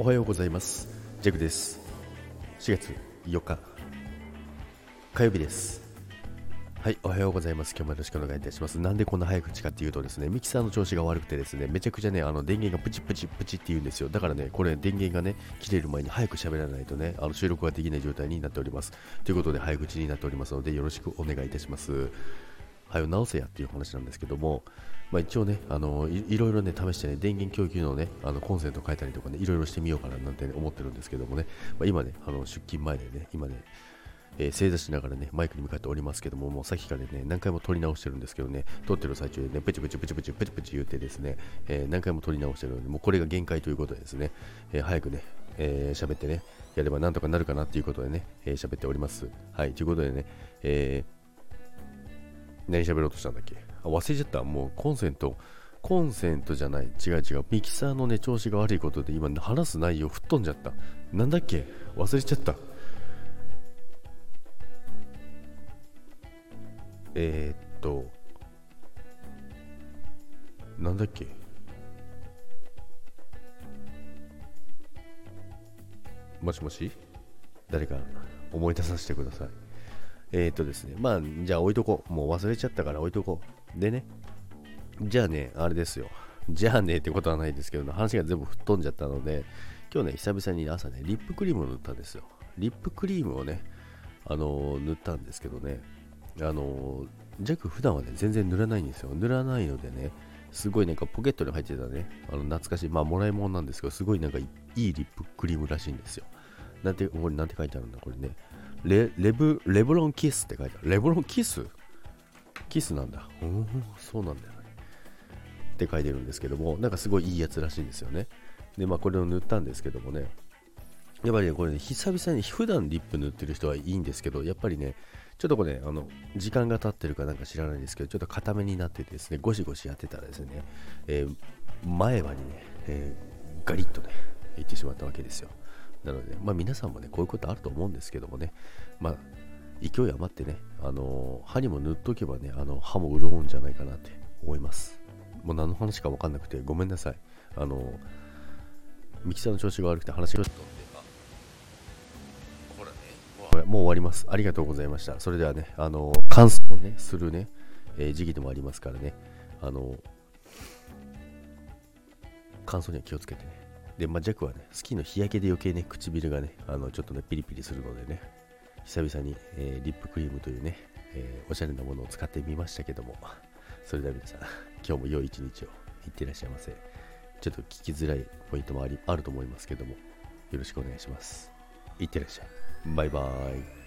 おはようございます。ジャグです。4月4日。火曜日です。はいおはようございます。今日もよろしくお願いいたします。なんでこんな早口かっていうとですねミキサーの調子が悪くてですねめちゃくちゃねあの電源がプチプチプチって言うんですよ。だからねこれ電源がね切れる前に早く喋らないとねあの収録ができない状態になっております。ということで早口になっておりますのでよろしくお願いいたします。はよ直せやっていう話なんですけども、まあ、一応ねあのい、いろいろね試してね電源供給のねあのコンセント変えたりとかねいろいろしてみようかななんて、ね、思ってるんですけどもね、まあ、今ねあの出勤前でね今ねえー、正座しながらね、マイクに向かっておりますけども、もうさっきからね、何回も撮り直してるんですけどね、撮ってる最中でね、プチプチプチプチプチプチ言ってですね、えー、何回も撮り直してるので、もうこれが限界ということでですね、えー、早くね、えー、喋ってね、やればなんとかなるかなっていうことでね、えー、喋っております。はい、ということでね、えー、何喋ろうとしたんだっけ？忘れちゃった。もうコンセント、コンセントじゃない。違う違う。ミキサーのね、調子が悪いことで今話す内容吹っ飛んじゃった。なんだっけ？忘れちゃった。えー、っと、なんだっけ？もしもし？誰か思い出させてください。えっ、ー、とですね、まあ、じゃあ置いとこう。もう忘れちゃったから置いとこう。でね、じゃあね、あれですよ。じゃあねってことはないですけど、話が全部吹っ飛んじゃったので、今日ね、久々に朝ね、リップクリームを塗ったんですよ。リップクリームをね、あのー、塗ったんですけどね、あのー、ジャック普段はね、全然塗らないんですよ。塗らないのでね、すごいなんかポケットに入ってたね、あの懐かしい、まあもらい物なんですけど、すごいなんかいいリップクリームらしいんですよ。なんて、これなんて書いてあるんだ、これね。レレブレブロンキスって書いてある。レブロンキス？キスなんだ。うん、そうなんだよね。って書いてるんですけども、なんかすごいいいやつらしいんですよね。で、まあこれを塗ったんですけどもね、やっぱりね、これね、久々に普段リップ塗ってる人はいいんですけど、やっぱりね、ちょっとこれ、ね、あの、時間が経ってるかなんか知らないんですけど、ちょっと固めになっててですね、ゴシゴシやってたらですね、えー、前歯にね、えー、ガリッとね、いってしまったわけですよ。なので、まあ、皆さんもね、こういうことあると思うんですけどもね、まあ、勢い余ってね、あの歯にも塗っとけばね、あの歯も潤うんじゃないかなって思います。もう何の話か分かんなくてごめんなさい。あのミキサーの調子が悪くて話がちょっと。ほらね、もう終わります。ありがとうございました。それではね、あの乾燥をね、するね、えー、時期でもありますからね、あの乾燥には気をつけてね。で、まあ、ジャックはね、スキーの日焼けで余計ね、唇がね、あのちょっとね、ピリピリするのでね、久々に、えー、リップクリームというね、えー、おしゃれなものを使ってみましたけども、それでは皆さん、今日も良い一日をいってらっしゃいませ。ちょっと聞きづらいポイントもありあると思いますけども、よろしくお願いします。いってらっしゃい。バイバーイ。